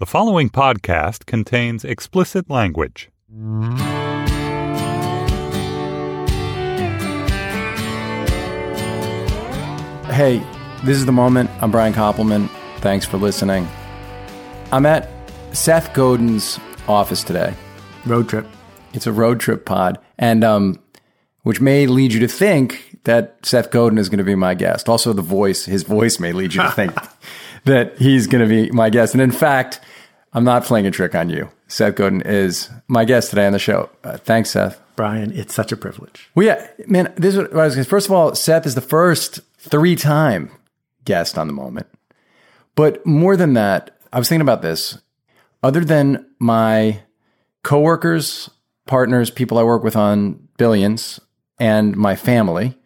The following podcast contains explicit language. Hey, this is the moment. I'm Brian Koppelman. Thanks for listening. I'm at Seth Godin's office today. Road trip. It's a road trip pod, and um, which may lead you to think that Seth Godin is going to be my guest. Also, the voice, his voice may lead you to think that he's going to be my guest. And in fact, I'm not playing a trick on you. Seth Godin is my guest today on the show. Uh, thanks, Seth. Brian, it's such a privilege. Well, yeah, man, this is what I was going to First of all, Seth is the first three time guest on the moment. But more than that, I was thinking about this. Other than my coworkers, partners, people I work with on billions, and my family,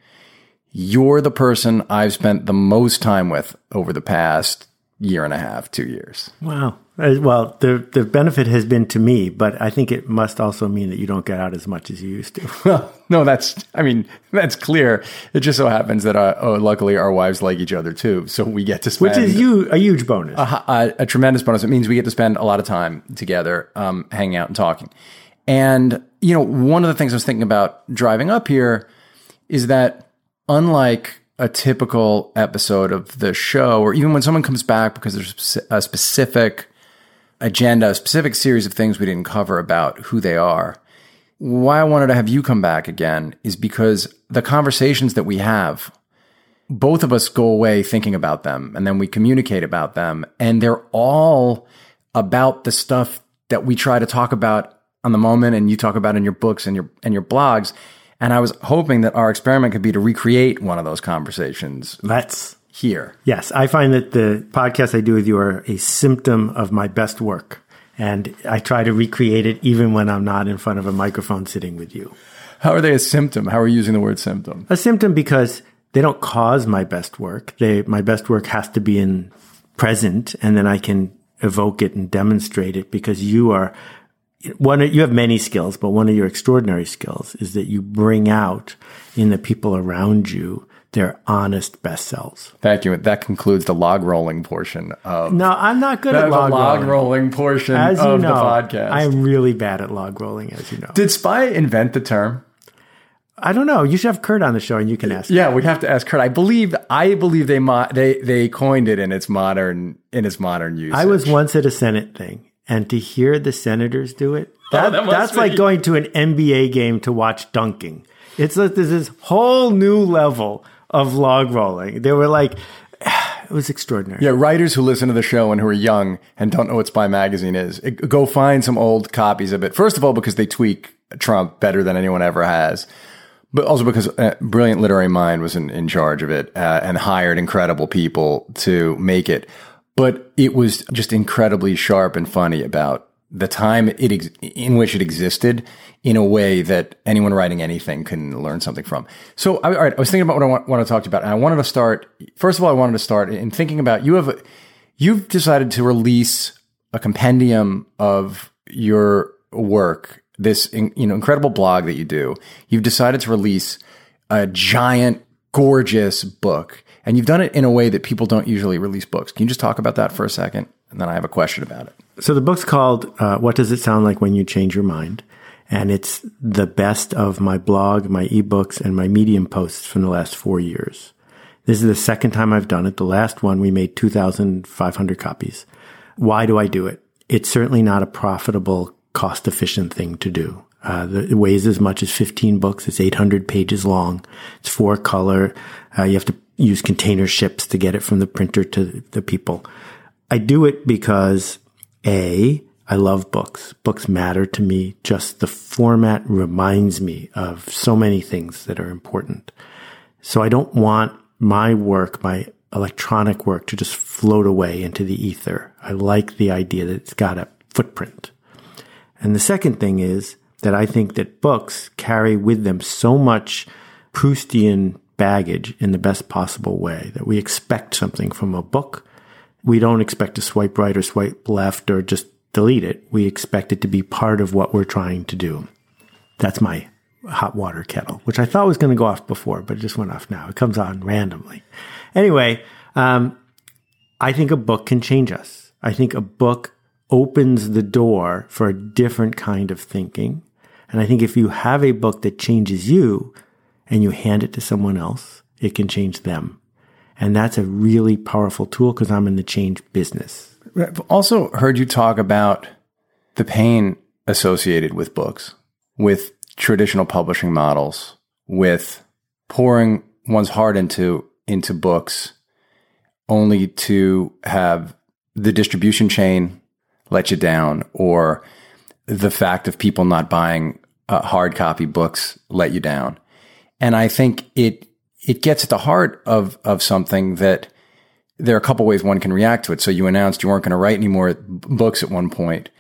you're the person I've spent the most time with over the past year and a half, two years. Wow. Well, the the benefit has been to me, but I think it must also mean that you don't get out as much as you used to. Well, no, that's, I mean, that's clear. It just so happens that, uh, oh, luckily our wives like each other too. So we get to spend Which is you a huge bonus. a, a tremendous bonus. It means we get to spend a lot of time together, um, hanging out and talking. And, you know, one of the things I was thinking about driving up here is that unlike a typical episode of the show, or even when someone comes back because there's a specific agenda, a specific series of things we didn't cover about who they are, why I wanted to have you come back again is because the conversations that we have, both of us go away thinking about them and then we communicate about them. And they're all about the stuff that we try to talk about on the moment and you talk about in your books and your and your blogs. And I was hoping that our experiment could be to recreate one of those conversations Let's. Here. Yes, I find that the podcasts I do with you are a symptom of my best work. And I try to recreate it even when I'm not in front of a microphone sitting with you. How are they a symptom? How are you using the word symptom? A symptom because they don't cause my best work. They, my best work has to be in present and then I can evoke it and demonstrate it because you are one, you have many skills, but one of your extraordinary skills is that you bring out in the people around you their honest best selves. Thank you. That concludes the log rolling portion of No, I'm not good at log, log rolling. rolling portion As you of know, the podcast. I'm really bad at log rolling, as you know. Did Spy invent the term? I don't know. You should have Kurt on the show and you can ask. Yeah, we have to ask Kurt. I believe I believe they mo- they they coined it in its modern in its modern use. I was once at a Senate thing, and to hear the senators do it, that, Oh, that that's be- like going to an NBA game to watch dunking. It's like there's this whole new level of log rolling. They were like, it was extraordinary. Yeah, writers who listen to the show and who are young and don't know what Spy Magazine is, go find some old copies of it. First of all, because they tweak Trump better than anyone ever has, but also because a brilliant literary mind was in, in charge of it uh, and hired incredible people to make it. But it was just incredibly sharp and funny about the time it ex- in which it existed in a way that anyone writing anything can learn something from. So, I, all right, I was thinking about what I want, want to talk to you about, and I wanted to start. First of all, I wanted to start in thinking about you have you've decided to release a compendium of your work. This in, you know incredible blog that you do. You've decided to release a giant, gorgeous book, and you've done it in a way that people don't usually release books. Can you just talk about that for a second? And then I have a question about it. So the book's called uh, "What Does It Sound Like When You Change Your Mind," and it's the best of my blog, my ebooks, and my Medium posts from the last four years. This is the second time I've done it. The last one we made two thousand five hundred copies. Why do I do it? It's certainly not a profitable, cost-efficient thing to do. Uh, it weighs as much as 15 books. It's 800 pages long. It's four color. Uh, you have to use container ships to get it from the printer to the people. I do it because A, I love books. Books matter to me. Just the format reminds me of so many things that are important. So I don't want my work, my electronic work to just float away into the ether. I like the idea that it's got a footprint. And the second thing is that I think that books carry with them so much Proustian baggage in the best possible way that we expect something from a book. We don't expect to swipe right or swipe left or just delete it. We expect it to be part of what we're trying to do. That's my hot water kettle, which I thought was going to go off before, but it just went off now. It comes on randomly. Anyway, um, I think a book can change us. I think a book opens the door for a different kind of thinking. And I think if you have a book that changes you and you hand it to someone else, it can change them. And that's a really powerful tool because I'm in the change business. I've also heard you talk about the pain associated with books, with traditional publishing models, with pouring one's heart into into books only to have the distribution chain let you down or the fact of people not buying uh, hard copy books let you down. And I think it it gets at the heart of of something that there are a couple ways one can react to it. So you announced you weren't going to write any more books at one point.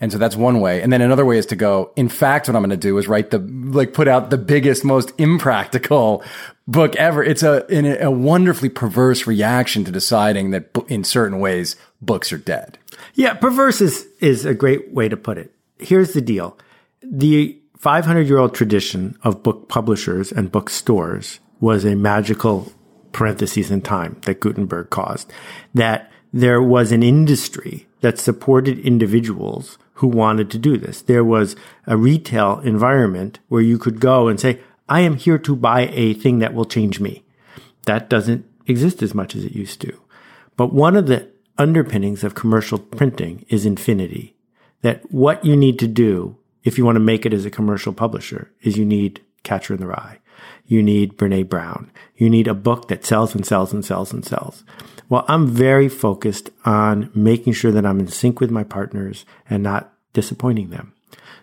And so that's one way. And then another way is to go, in fact, what I'm going to do is write the, like put out the biggest, most impractical book ever. It's a, a wonderfully perverse reaction to deciding that in certain ways books are dead. Yeah. Perverse is, is a great way to put it. Here's the deal. The 500 year old tradition of book publishers and bookstores was a magical parentheses in time that Gutenberg caused. That there was an industry that supported individuals who wanted to do this. There was a retail environment where you could go and say, I am here to buy a thing that will change me. That doesn't exist as much as it used to. But one of the underpinnings of commercial printing is infinity. That what you need to do if you want to make it as a commercial publisher is you need Catcher in the Rye. You need Brene Brown. You need a book that sells and sells and sells and sells. Well, I'm very focused on making sure that I'm in sync with my partners and not disappointing them.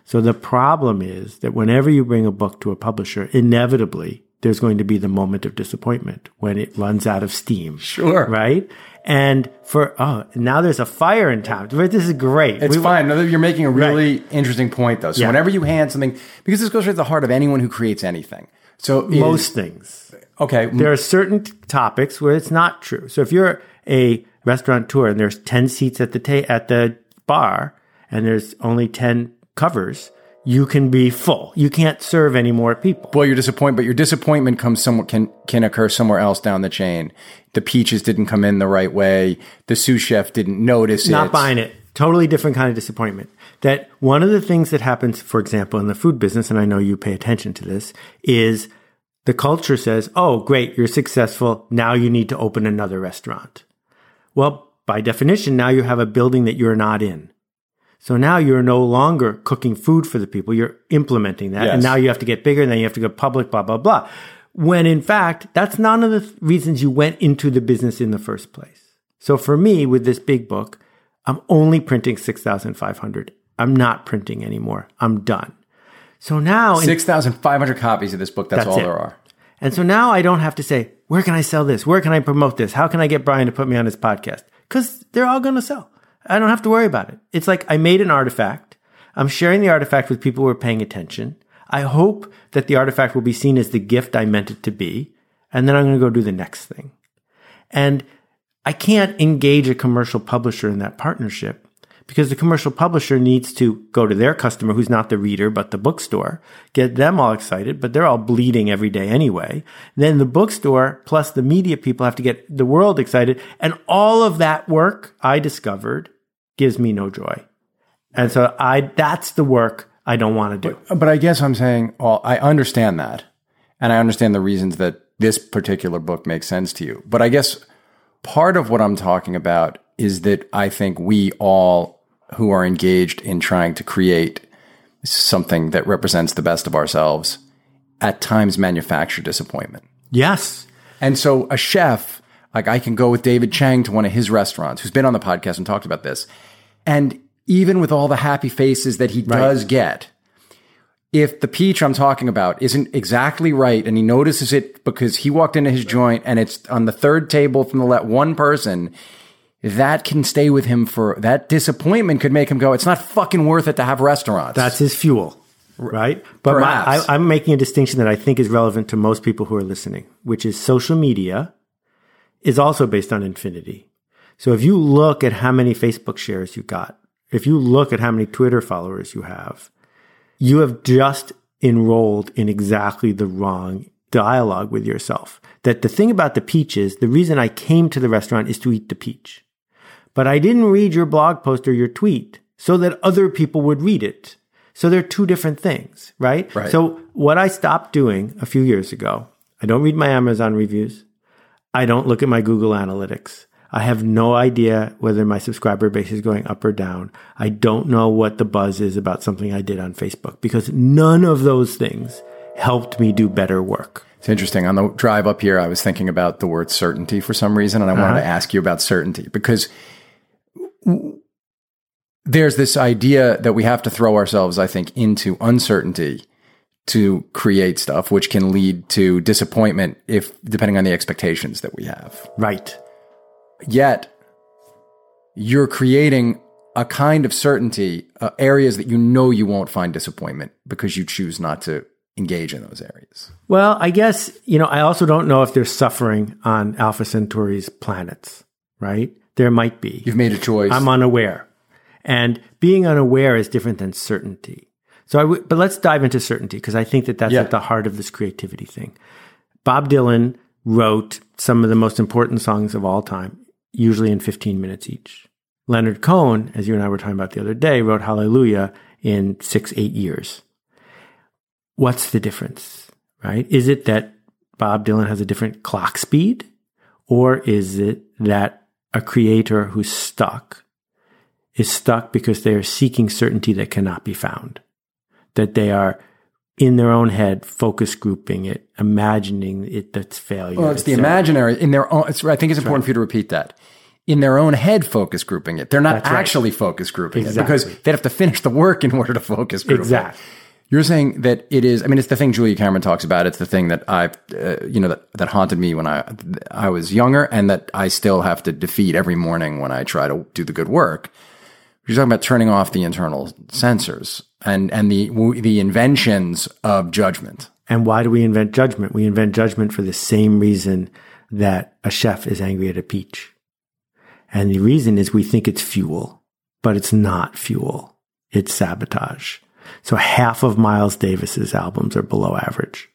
So the problem is that whenever you bring a book to a publisher, inevitably there's going to be the moment of disappointment when it runs out of steam. Sure. Right? And for, oh, now there's a fire in town. This is great. It's we, fine. You're making a really right. interesting point, though. So yeah. whenever you hand something, because this goes right to the heart of anyone who creates anything. So most things. Okay. There are certain topics where it's not true. So if you're a restaurateur and there's 10 seats at the ta- at the bar and there's only 10 covers, you can be full. You can't serve any more people. Well, you're disappointed, but your disappointment comes somewhat can can occur somewhere else down the chain. The peaches didn't come in the right way. The sous chef didn't notice Not it. buying it. Totally different kind of disappointment. That one of the things that happens, for example, in the food business, and I know you pay attention to this, is the culture says, oh, great, you're successful. Now you need to open another restaurant. Well, by definition, now you have a building that you're not in. So now you're no longer cooking food for the people. You're implementing that. Yes. And now you have to get bigger and then you have to go public, blah, blah, blah. When in fact, that's none of the th- reasons you went into the business in the first place. So for me, with this big book, I'm only printing 6,500. I'm not printing anymore. I'm done. So now 6,500 copies of this book. That's, that's all it. there are. And so now I don't have to say, where can I sell this? Where can I promote this? How can I get Brian to put me on his podcast? Because they're all going to sell. I don't have to worry about it. It's like I made an artifact. I'm sharing the artifact with people who are paying attention. I hope that the artifact will be seen as the gift I meant it to be. And then I'm going to go do the next thing. And I can't engage a commercial publisher in that partnership because the commercial publisher needs to go to their customer who's not the reader but the bookstore, get them all excited, but they're all bleeding every day anyway. Then the bookstore plus the media people have to get the world excited. And all of that work I discovered gives me no joy. And so I, that's the work I don't want to do. But, but I guess I'm saying, well, I understand that. And I understand the reasons that this particular book makes sense to you. But I guess part of what I'm talking about is that I think we all who are engaged in trying to create something that represents the best of ourselves at times manufacture disappointment. Yes. And so a chef, like I can go with David Chang to one of his restaurants who's been on the podcast and talked about this. And even with all the happy faces that he right. does get, if the peach I'm talking about isn't exactly right and he notices it because he walked into his joint and it's on the third table from the let one person that can stay with him for that disappointment could make him go, it's not fucking worth it to have restaurants. That's his fuel. Right. But my, I, I'm making a distinction that I think is relevant to most people who are listening, which is social media is also based on infinity. So if you look at how many Facebook shares you got, if you look at how many Twitter followers you have, you have just enrolled in exactly the wrong dialogue with yourself. That the thing about the peach is the reason I came to the restaurant is to eat the peach. But I didn't read your blog post or your tweet so that other people would read it. So they're two different things, right? Right. So what I stopped doing a few years ago, I don't read my Amazon reviews. I don't look at my Google Analytics. I have no idea whether my subscriber base is going up or down. I don't know what the buzz is about something I did on Facebook because none of those things helped me do better work. It's interesting. On the drive up here, I was thinking about the word certainty for some reason, and I wanted Uh-huh. to ask you about certainty because there's this idea that we have to throw ourselves, I think, into uncertainty to create stuff, which can lead to disappointment if depending on the expectations that we have. Right. Yet, you're creating a kind of certainty, uh, areas that you know you won't find disappointment because you choose not to engage in those areas. Well, I guess, you know, I also don't know if there's suffering on Alpha Centauri's planets, right? There might be. You've made a choice. I'm unaware. And being unaware is different than certainty. So I w- but let's dive into certainty because I think that that's Yeah. at the heart of this creativity thing. Bob Dylan wrote some of the most important songs of all time, usually in 15 minutes each. Leonard Cohen, as you and I were talking about the other day, wrote Hallelujah in six, eight years. What's the difference, right? Is it that Bob Dylan has a different clock speed? Or is it that a creator who's stuck is stuck because they are seeking certainty that cannot be found? That they are in their own head, focus grouping it, imagining it that's failure. Well, it's the imaginary in their own. It's, I think it's important for you to repeat that. In their own head, focus grouping it. They're not That's right. actually focus grouping it because they'd have to finish the work in order to focus group. it. Exactly. You're saying that it is. I mean, it's the thing Julia Cameron talks about. It's the thing that I, uh, you know, that, that haunted me when I I was younger, and that I still have to defeat every morning when I try to do the good work. You're talking about turning off the internal censors and and the the inventions of judgment. And why do we invent judgment? We invent judgment for the same reason that a chef is angry at a peach. And the reason is we think it's fuel, but it's not fuel. It's sabotage. So half of Miles Davis's albums are below average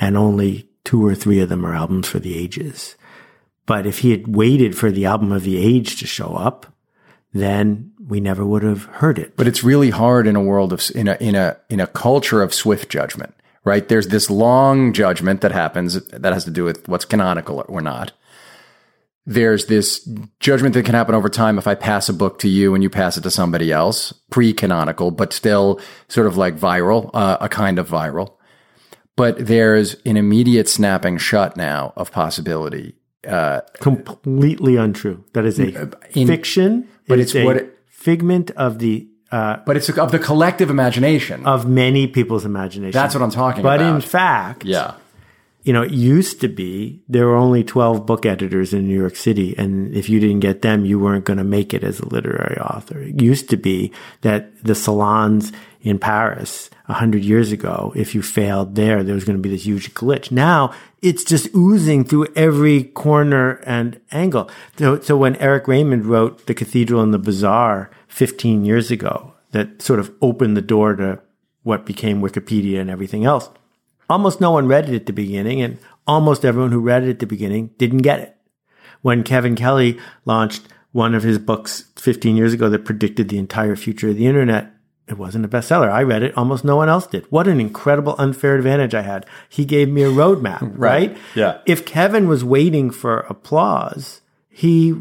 and only two or three of them are albums for the ages. But if he had waited for the album of the age to show up, then we never would have heard it. But it's really hard in a world of in a in a in a culture of swift judgment, right? There's this long judgment that happens that has to do with what's canonical or not. There's this judgment that can happen over time if I pass a book to you and you pass it to somebody else, pre-canonical, but still sort of like viral, uh, a kind of viral. But there's an immediate snapping shut now of possibility. completely untrue. That is a in- fiction, but It's it's a what it- figment of the uh, But it's of the collective imagination. of many people's imagination. That's what I'm talking but about. But in fact, yeah. You know, it used to be there were only twelve book editors in New York City, and if you didn't get them, you weren't going to make it as a literary author. It used to be that the salons in Paris a hundred years ago, if you failed there, there was going to be this huge glitch. Now it's just oozing through every corner and angle. So, so when Eric Raymond wrote The Cathedral and the Bazaar 15 years ago, that sort of opened the door to what became Wikipedia and everything else. Almost no one read it at the beginning, and almost everyone who read it at the beginning didn't get it. When Kevin Kelly launched one of his books 15 years ago that predicted the entire future of the internet, it wasn't a bestseller. I read it. Almost no one else did. What an incredible unfair advantage I had. He gave me a roadmap, right? Yeah. If Kevin was waiting for applause, he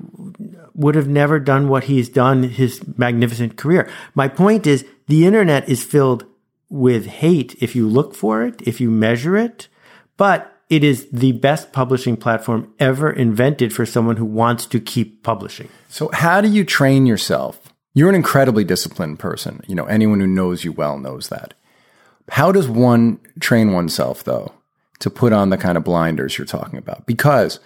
would have never done what he's done his magnificent career. My point is the internet is filled with hate if you look for it, if you measure it, but it is the best publishing platform ever invented for someone who wants to keep publishing. So how do you train yourself? You're an incredibly disciplined person. You know, anyone who knows you well knows that. How does one train oneself though to put on the kind of blinders you're talking about? Because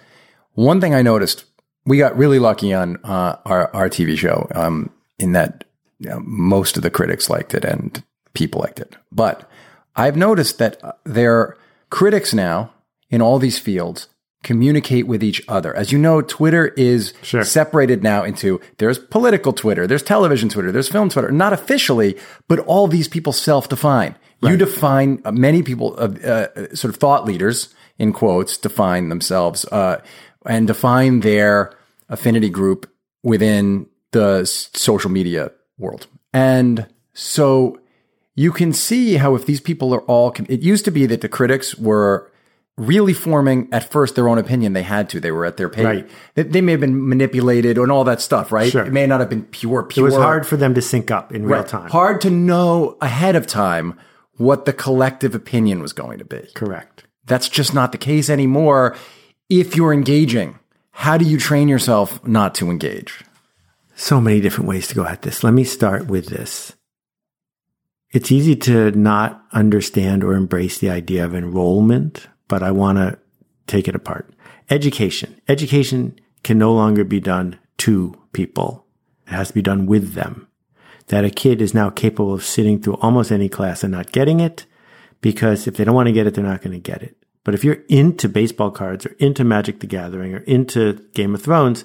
one thing I noticed, we got really lucky on uh, our our TV show um, in that you know, most of the critics liked it and people liked it. But I've noticed that their critics now in all these fields communicate with each other. As you know, Twitter is Sure. separated now into there's political Twitter, there's television Twitter, there's film Twitter. Not officially, but all these people self-define. You define uh, many people, uh, uh, sort of thought leaders in quotes, define themselves uh, and define their affinity group within the social media world. And so you can see how if these people are all, it used to be that the critics were really forming at first their own opinion. They had to. They were at their pay. Right. They, they may have been manipulated and all that stuff, right? Sure. It may not have been pure, pure. It was hard for them to sync up in real time. Hard to know ahead of time what the collective opinion was going to be. Correct. That's just not the case anymore. If you're engaging, how do you train yourself not to engage? So many different ways to go at this. Let me start with this. It's easy to not understand or embrace the idea of enrollment, but I want to take it apart. Education. Education can no longer be done to people. It has to be done with them. That a kid is now capable of sitting through almost any class and not getting it because if they don't want to get it, they're not going to get it. But if you're into baseball cards or into Magic the Gathering or into Game of Thrones,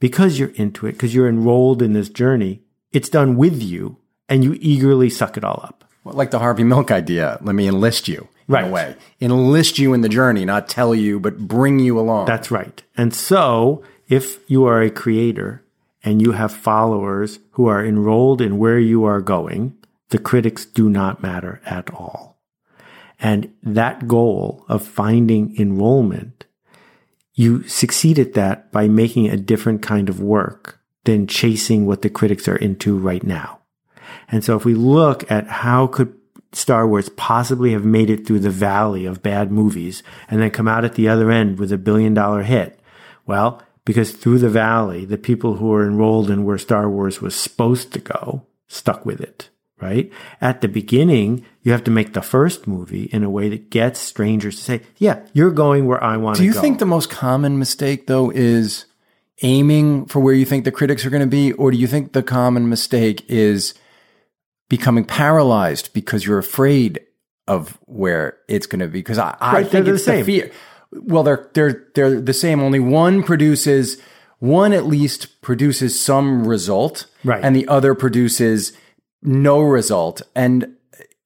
because you're into it, because you're enrolled in this journey, it's done with you and you eagerly suck it all up. Well, Like the Harvey Milk idea, let me enlist you in Right. a way. Enlist you in the journey, not tell you, but bring you along. That's right. And so if you are a creator and you have followers who are enrolled in where you are going, the critics do not matter at all. And that goal of finding enrollment, you succeed at that by making a different kind of work than chasing what the critics are into right now. And so if we look at how could Star Wars possibly have made it through the valley of bad movies and then come out at the other end with a billion dollar hit? Well, because through the valley, the people who were enrolled in where Star Wars was supposed to go stuck with it, right? At the beginning, you have to make the first movie in a way that gets strangers to say, yeah, you're going where I want to go. Do go. you think the most common mistake, though, is aiming for where you think the critics are going to be? Or do you think the common mistake is becoming paralyzed because you're afraid of where it's going to be? Because I, I Right, they're think the it's same. fear. Well, they're, they're, they're the same. Only one produces, one at least produces some result. Right. And the other produces no result. And,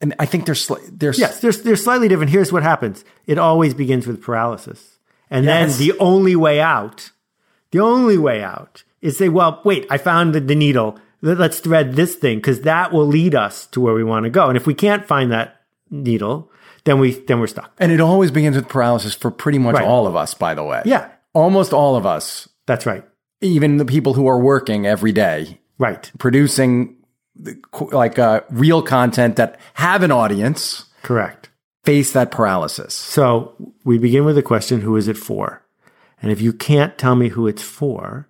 and I think there's, sli- there's, Yes, they're, they're slightly different. Here's what happens. It always begins with paralysis. And Yes. then the only way out, the only way out is say, well, wait, I found the, the needle. Let- Let's thread this thing because that will lead us to where we want to go. And if we can't find that needle, then we, then we're stuck. And it always begins with paralysis for pretty much Right. all of us, by the way. Yeah. Almost all of us, That's right. even the people who are working every day, Right. producing like uh, real content that have an audience, Correct. face that paralysis. So we begin with the question, who is it for? And if you can't tell me who it's for,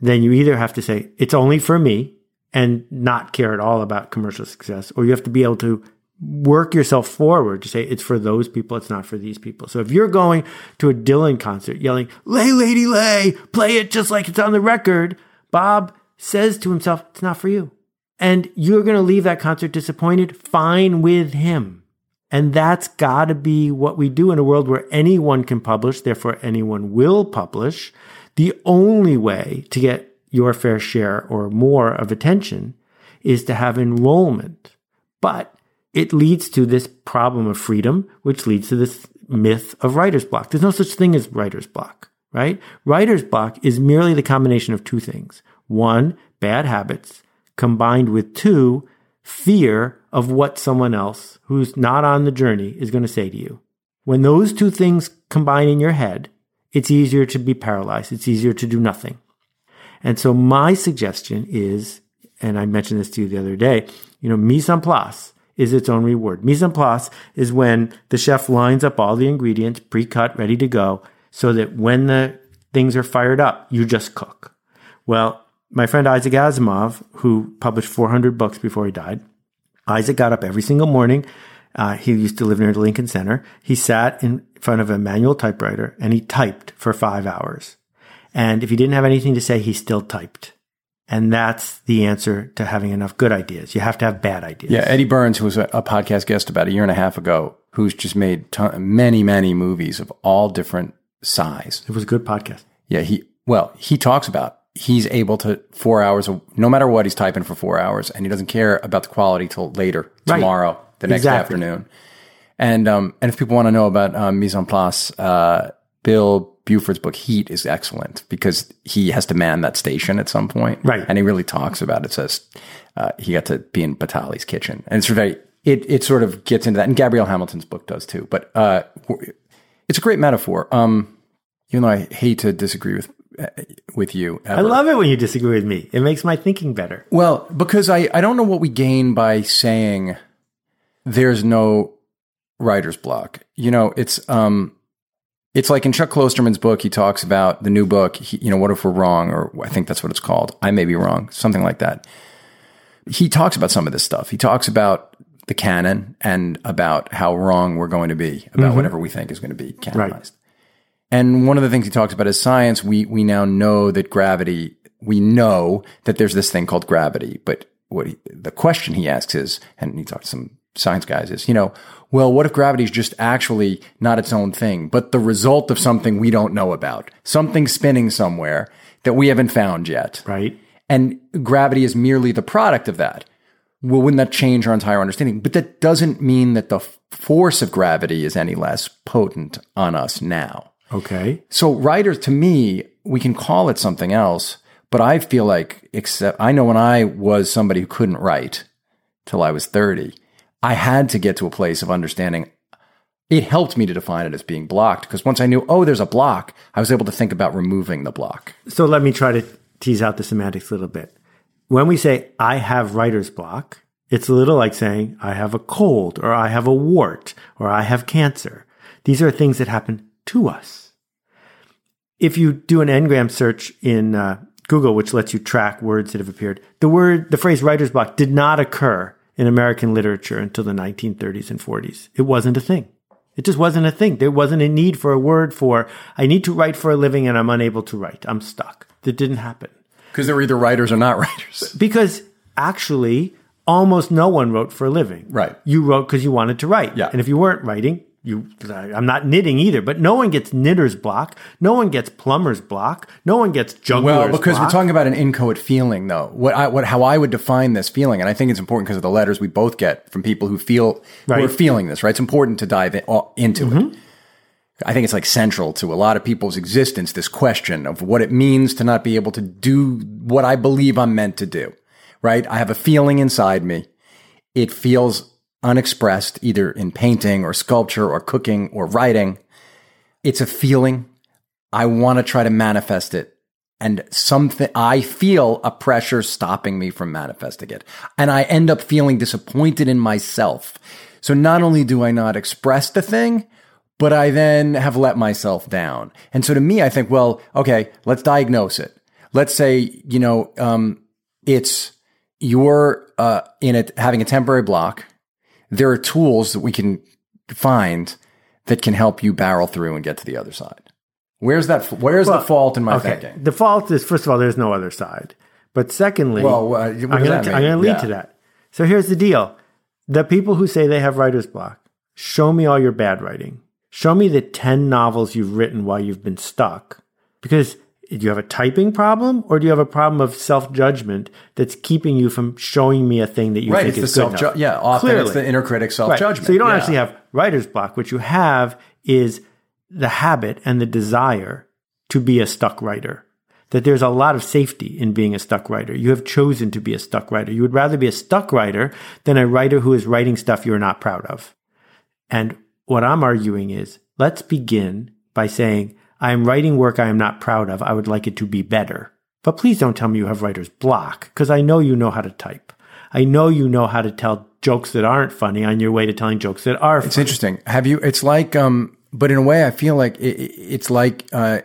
then you either have to say, it's only for me and not care at all about commercial success, or you have to be able to work yourself forward to say, it's for those people, it's not for these people. So if you're going to a Dylan concert yelling, lay, lady, lay, play it just like it's on the record, Bob says to himself, it's not for you. And you're going to leave that concert disappointed, fine with him. And that's got to be what we do in a world where anyone can publish, therefore anyone will publish. The only way to get your fair share or more of attention is to have enrollment. But it leads to this problem of freedom, which leads to this myth of writer's block. There's no such thing as writer's block, right? Writer's block is merely the combination of two things. One, bad habits combined with two, fear of what someone else who's not on the journey is going to say to you. When those two things combine in your head, it's easier to be paralyzed. It's easier to do nothing. And so my suggestion is, and I mentioned this to you the other day, you know, mise en place is its own reward. Mise en place is when the chef lines up all the ingredients pre-cut, ready to go, so that when the things are fired up, you just cook. Well, my friend Isaac Asimov, who published 400 books before he died, Isaac got up every single morning. Uh, he used to live near the Lincoln Center. He sat in front of a manual typewriter and he typed for five hours. And if he didn't have anything to say, he still typed. And that's the answer to having enough good ideas. You have to have bad ideas. Yeah, Eddie Burns, who was a, a podcast guest about a year and a half ago, who's just made ton, many, many movies of all different size. It was a good podcast. Yeah, he well, he talks about he's able to four hours, no matter what, he's typing for four hours, and he doesn't care about the quality till later Right. tomorrow, the next Exactly. afternoon. And um, and if people want to know about um, mise en place, uh, Bill Buford's book Heat is excellent because he has to man that station at some point, Right. And he really talks about it. Says uh, he got to be in Batali's kitchen, and it's very it it sort of gets into that, and Gabrielle Hamilton's book does too. But uh, it's a great metaphor. Um, even though I hate to disagree with uh, with you, I love it when you disagree with me. It makes my thinking better. well, because I, I don't know what we gain by saying there's no writer's block. You know, it's um it's like in Chuck Klosterman's book, he talks about the new book, he, you know, what if we're wrong, or I think that's what it's called. I may be wrong, something like that. He talks about some of this stuff. He talks about the canon and about how wrong we're going to be about whatever we think is going to be canonized. And one of the things he talks about is science. We we now know that gravity. We know that there's this thing called gravity. But what he, the question he asks is, and he talks to some science guys, is you know, well, what if gravity is just actually not its own thing, but the result of something we don't know about, something spinning somewhere that we haven't found yet, Right? and gravity is merely the product of that. Well, wouldn't that change our entire understanding? But that doesn't mean that the force of gravity is any less potent on us now. Okay. So writers, to me, we can call it something else, but I feel like, except I know when I was somebody who couldn't write till I was 30, I had to get to a place of understanding. It helped me to define it as being blocked because once I knew, oh, there's a block, I was able to think about removing the block. So let me try to tease out the semantics a little bit. When we say I have writer's block, it's a little like saying I have a cold or I have a wart or I have cancer. These are things that happen to us. If you do an ngram search in uh, Google, which lets you track words that have appeared, the word, the phrase writer's block did not occur in American literature until the 1930s and 40s. It wasn't a thing. It just wasn't a thing. There wasn't a need for a word for, I need to write for a living and I'm unable to write. I'm stuck. That didn't happen. Because they're either writers or not writers. Because actually, almost no one wrote for a living. Right. You wrote because you wanted to write. Yeah. And if you weren't writing, you, I'm not knitting either, but no one gets knitter's block. No one gets plumber's block. No one gets juggler's Well, because block. we're talking about an inchoate feeling, though. What I, what, how I would define this feeling, and I think it's important because of the letters we both get from people who feel who Right. are feeling this. Right, it's important to dive in, uh, into it. I think it's like central to a lot of people's existence. This question of what it means to not be able to do what I believe I'm meant to do. Right, I have a feeling inside me. It feels unexpressed, either in painting or sculpture or cooking or writing. It's a feeling. I want to try to manifest it. And something, I feel a pressure stopping me from manifesting it. And I end up feeling disappointed in myself. So not only do I not express the thing, but I then have let myself down. And so to me, I think, well, okay, let's diagnose it. Let's say, you know, um, it's you're uh, in it having a temporary block. There are tools that we can find that can help you barrel through and get to the other side. Where's that? Where's the fault in my okay. thinking? The fault is, first of all, there's no other side. But secondly, Well, uh, I'm going to lead Yeah. to that. So here's the deal. The people who say they have writer's block, show me all your bad writing. Show me the 10 novels you've written while you've been stuck. Because do you have a typing problem or do you have a problem of self judgment that's keeping you from showing me a thing that you Right, think it's is the good enough? Yeah, often Clearly. it's the inner critic self Right. judgment. So you don't Yeah. actually have writer's block. What you have is the habit and the desire to be a stuck writer. That there's a lot of safety in being a stuck writer. You have chosen to be a stuck writer. You would rather be a stuck writer than a writer who is writing stuff you're not proud of. And what I'm arguing is let's begin by saying, I am writing work I am not proud of. I would like it to be better. But please don't tell me you have writer's block because I know you know how to type. I know you know how to tell jokes that aren't funny on your way to telling jokes that are It's funny. interesting. Have you? It's like, um, but in a way, I feel like it, it- it's like uh,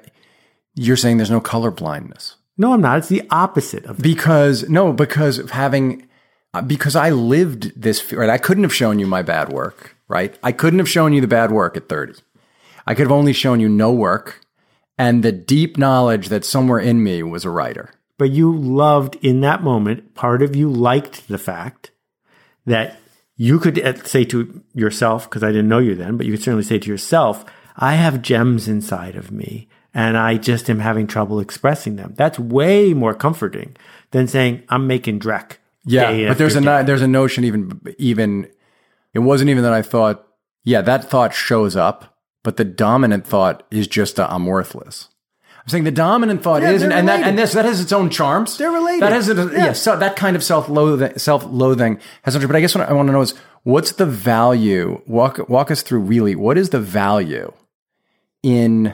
you're saying there's no color blindness No, I'm not. It's the opposite of because no, because of having, uh, because I lived this. Right, I couldn't have shown you my bad work. Right, I couldn't have shown you the bad work at 30. I could have only shown you no work and the deep knowledge that somewhere in me was a writer. but you loved in that moment, part of you liked the fact that you could uh, say to yourself, because I didn't know you then, but you could certainly say to yourself, I have gems inside of me and I just am having trouble expressing them. That's way more comforting than saying, I'm making dreck. Yeah, but there's a no- there's a notion even even it wasn't even that I thought yeah that thought shows up but the dominant thought is just a, I'm worthless. I'm saying the dominant thought Yeah, is, and, and that and this that has its own charms. They're related. That has a, yeah. Yeah. so that kind of self loathing, self loathing has. But I guess what I want to know is what's the value? Walk walk us through really what is the value in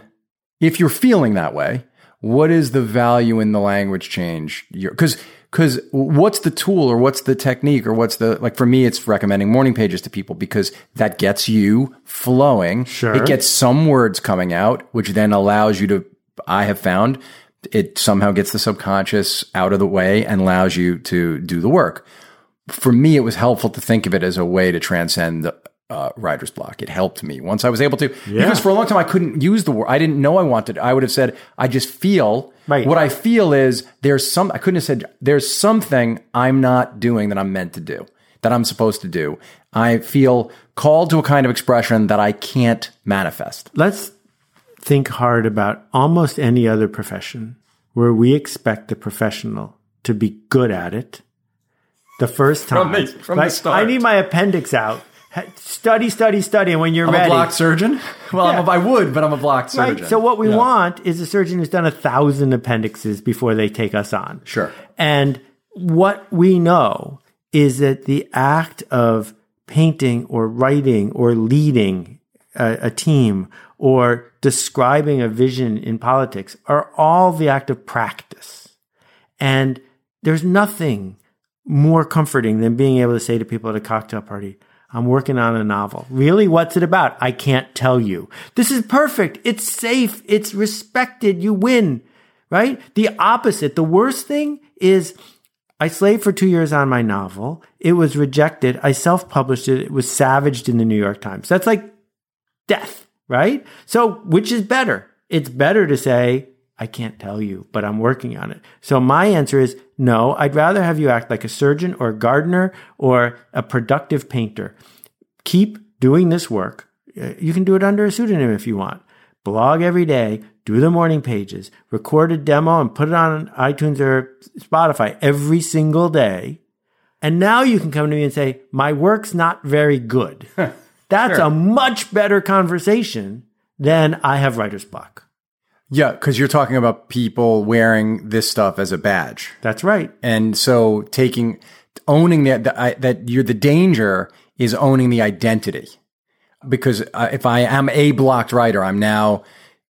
if you're feeling that way. What is the value in the language change? Because because what's the tool or what's the technique or what's the like for me it's recommending morning pages to people because that gets you flowing Sure. it gets some words coming out which then allows you to i have found it somehow gets the subconscious out of the way and allows you to do the work for me it was helpful to think of it as a way to transcend the uh, writer's block it helped me once i was able to because for a long time i couldn't use the word i didn't know i wanted i would have said i just feel Right. what i feel is there's some i couldn't have said there's something i'm not doing that i'm meant to do that i'm supposed to do i feel called to a kind of expression that i can't manifest Let's think hard about almost any other profession where we expect the professional to be good at it the first time. From the- from the start. I need my appendix out. Study, study, study, and when you're i'm ready, a block surgeon well I'm Yeah. a, i would but i'm a blocked right? surgeon So what we Yeah. want is a surgeon who's done a thousand appendixes before they take us on. Sure. And what we know is that the act of painting or writing or leading a, a team or describing a vision in politics are all the act of practice. And there's nothing more comforting than being able to say to people at a cocktail party, I'm working on a novel. Really? What's it about? I can't tell you. This is perfect. It's safe. It's respected. You win, right? The opposite. The worst thing is I slaved for two years on my novel. It was rejected. I self published it. It was savaged in the New York Times. That's like death, right? So, which is better? It's better to say, I can't tell you, but I'm working on it. So, my answer is no. I'd rather have you act like a surgeon or a gardener or a productive painter. Keep doing this work. Uh, You can do it under a pseudonym if you want. Blog every day, do the morning pages, record a demo and put it on iTunes or Spotify every single day. And now you can come to me and say, my work's not very good. That's a much better conversation than I have writer's block. Yeah because you're talking about people wearing this stuff as a badge That's right. And so taking owning that that, you're the danger is owning the identity. Because uh, if I am a blocked writer, I'm now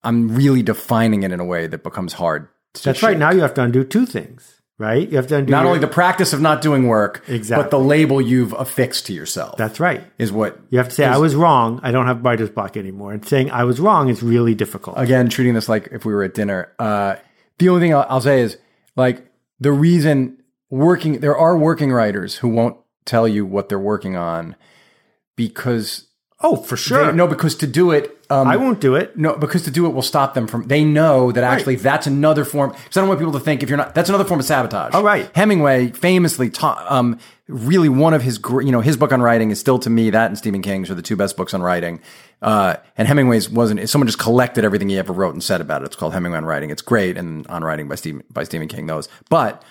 I'm really defining it in a way that becomes hard. To That's right. Now you have to undo two things, right? You have to undo not your- only the practice of not doing work, Exactly. but the label you've affixed to yourself. That's right. is what You have to say, I was wrong. I don't have writer's block anymore. And saying I was wrong is really difficult. again treating this like if we were at dinner. Uh, the only thing I'll, I'll say is like the reason working there are working writers who won't tell you what they're working on because oh, for sure. They, no, because to do it, um, I won't do it. No, because to do it will stop them from. They know that actually that's another form. Because I don't want people to think if you're not, that's another form of sabotage. Oh, right. Hemingway famously taught. Um, really, one of his, you know, his book on writing is still to me that and Stephen King's are the two best books on writing. Uh, and Hemingway's wasn't. Someone just collected everything he ever wrote and said about it. It's called Hemingway on Writing. It's great, and on writing by Stephen by Stephen King those, but.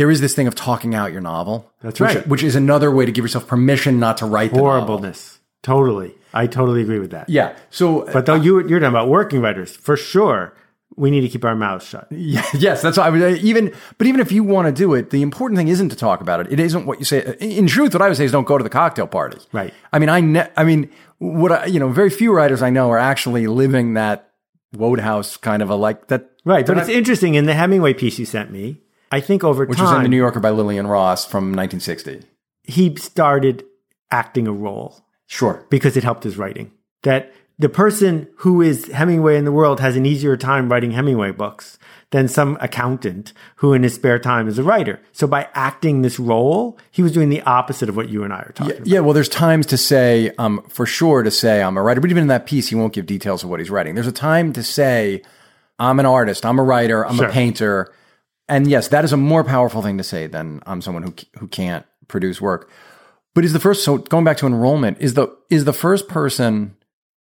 There is this thing of talking out your novel. That's which- right. Which is another way to give yourself permission not to write the novel. Horribleness. Totally. I totally agree with that. Yeah. So But though uh, you, you're talking about working writers, for sure, we need to keep our mouths shut. Yeah, yes, that's what I would uh, even. But even if you want to do it, the important thing isn't to talk about it. It isn't what you say. Uh, in truth, what I would say is don't go to the cocktail party. Right. I mean, I. Ne- I mean, what I, you know, very few writers I know are actually living that Wodehouse kind of a like that. Right. But it's not- interesting in the Hemingway piece you sent me, I think over which time, was in the New Yorker by Lillian Ross from 1960. he started acting a role Sure. because it helped his writing. That the person who is Hemingway in the world has an easier time writing Hemingway books than some accountant who in his spare time is a writer. So by acting this role, he was doing the opposite of what you and I are talking about. Yeah, well, there's times to say, um, for sure, to say I'm a writer, but even in that piece, he won't give details of what he's writing. There's a time to say, I'm an artist, I'm a writer, I'm Sure. a painter, and yes, that is a more powerful thing to say than I'm someone who who can't produce work. But is the first so going back to enrollment is the is the first person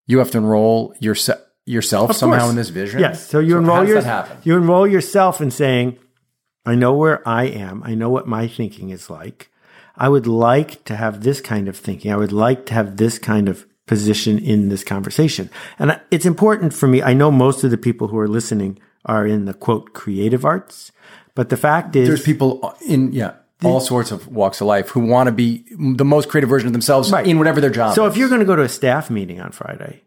you have to enroll yourself yourself Of somehow course. in this vision? Yes. So you how enroll does your, you enroll yourself in saying, I know where I am. I know what my thinking is like. I would like to have this kind of thinking. I would like to have this kind of position in this conversation. And it's important for me. I know most of the people who are listening are in the quote creative arts, but the fact is There's people in yeah all sorts of walks of life who want to be the most creative version of themselves Right. in whatever their job. So is. if you're going to go to a staff meeting on Friday,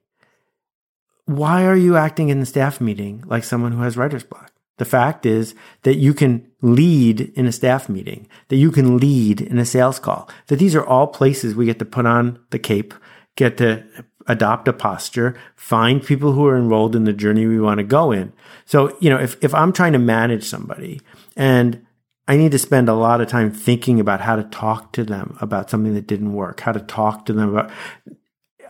why are you acting in the staff meeting like someone who has writer's block? The fact is that you can lead in a staff meeting, that you can lead in a sales call, that these are all places we get to put on the cape, get to adopt a posture, find people who are enrolled in the journey we want to go in. So, you know, if, if I'm trying to manage somebody and I need to spend a lot of time thinking about how to talk to them about something that didn't work, how to talk to them about,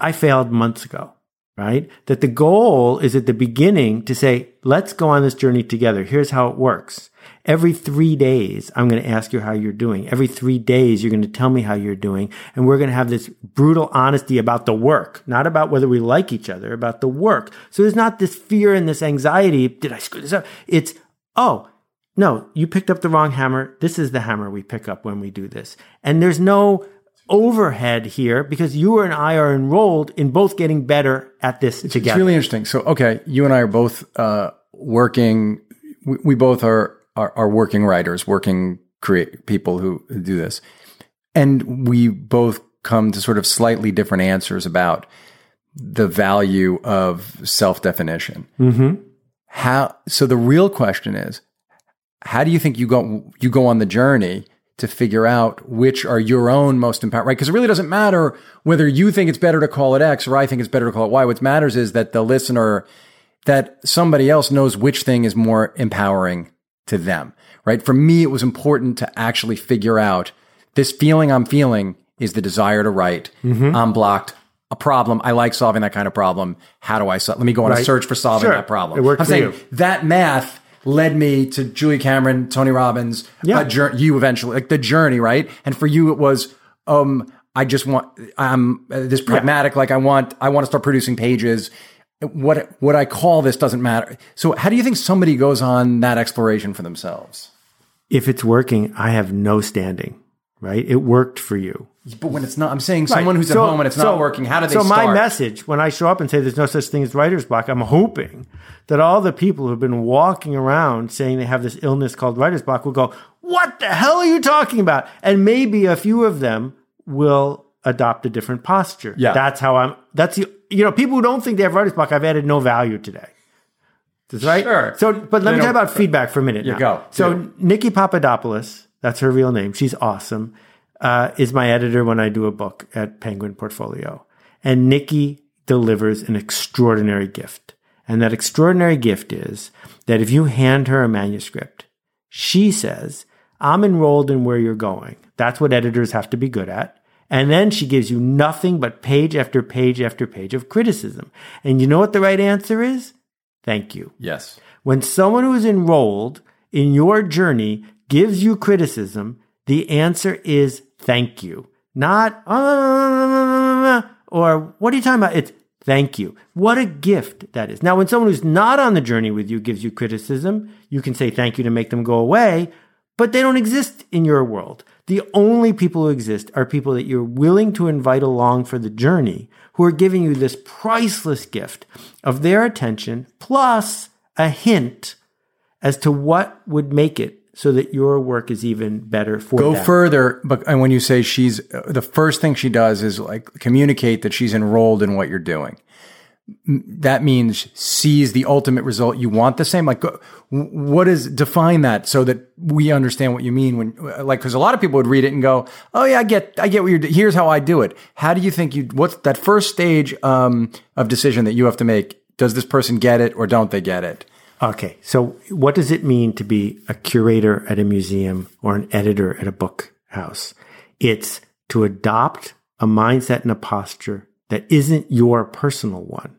I failed months ago, right? That the goal is at the beginning to say, let's go on this journey together. Here's how it works. Every three days, I'm going to ask you how you're doing. Every three days, you're going to tell me how you're doing. And we're going to have this brutal honesty about the work, not about whether we like each other, about the work. So there's not this fear and this anxiety. Did I screw this up? It's, oh, no, you picked up the wrong hammer. This is the hammer we pick up when we do this. And there's no overhead here because you and I are enrolled in both getting better at this It's together. really interesting. So, okay, you and I are both uh, working. We, we both are, are are working writers, working create people who, who do this, and we both come to sort of slightly different answers about the value of self definition. mm-hmm. How? So the real question is, how do you think you go you go on the journey? To figure out which are your own most empowered, right? Because it really doesn't matter whether you think it's better to call it X or I think it's better to call it Y. What matters is that the listener that somebody else knows which thing is more empowering to them, right? For me, it was important to actually figure out this feeling I'm feeling is the desire to write. Mm-hmm. I'm blocked. A problem. I like solving that kind of problem. How do I solve? Let me go on a search for solving Sure. that problem. It worked I'm saying you. that math led me to Julia Cameron, Tony Robbins, Yeah. a jour- you eventually, like the journey, right? And for you, it was, um, I just want, I'm uh, this pragmatic, like I want, I want to start producing pages. What, what I call this doesn't matter. So how do you think somebody goes on that exploration for themselves? If it's working, I have no standing, right? It worked for you. But when it's not, I'm saying someone Right. who's So- at home and it's so- not working, how do they so start? my message when I show up and say there's no such thing as writer's block, I'm hoping that all the people who've been walking around saying they have this illness called writer's block will go, "What the hell are you talking about?" And maybe a few of them will adopt a different posture. Yeah. that's how I'm. That's the you know people who don't think they have writer's block. I've added no value today. That's right. Sure. So, but let They me talk about feedback for a minute. Yeah, now. go. So, Do. Nikki Papadopoulos, that's her real name. She's awesome. Uh, is my editor when I do a book at Penguin Portfolio, and Nikki delivers an extraordinary gift. And that extraordinary gift is that if you hand her a manuscript, she says, "I'm enrolled in where you're going." That's what editors have to be good at. And then she gives you nothing but page after page after page of criticism. And you know what the right answer is? Thank you. Yes. When someone who is enrolled in your journey gives you criticism, the answer is thank you. Not, "Uh, or what are you talking about? It's thank you. What a gift that is. Now, when someone who's not on the journey with you gives you criticism, you can say thank you to make them go away, but they don't exist in your world. The only people who exist are people that you're willing to invite along for the journey who are giving you this priceless gift of their attention plus a hint as to what would make it so that your work is even better for you. Go them. further, but and when you say she's uh, the first thing she does is like communicate that she's enrolled in what you're doing. That means sees the ultimate result you want the same. Like, go- what is define that so that we understand what you mean when, like, because a lot of people would read it and go, "Oh yeah, I get, I get what you're. Here's how I do it." How do you think you? What's that first stage um, of decision that you have to make? Does this person get it or don't they get it? Okay, so what does it mean to be a curator at a museum or an editor at a book house? It's to adopt a mindset and a posture that isn't your personal one,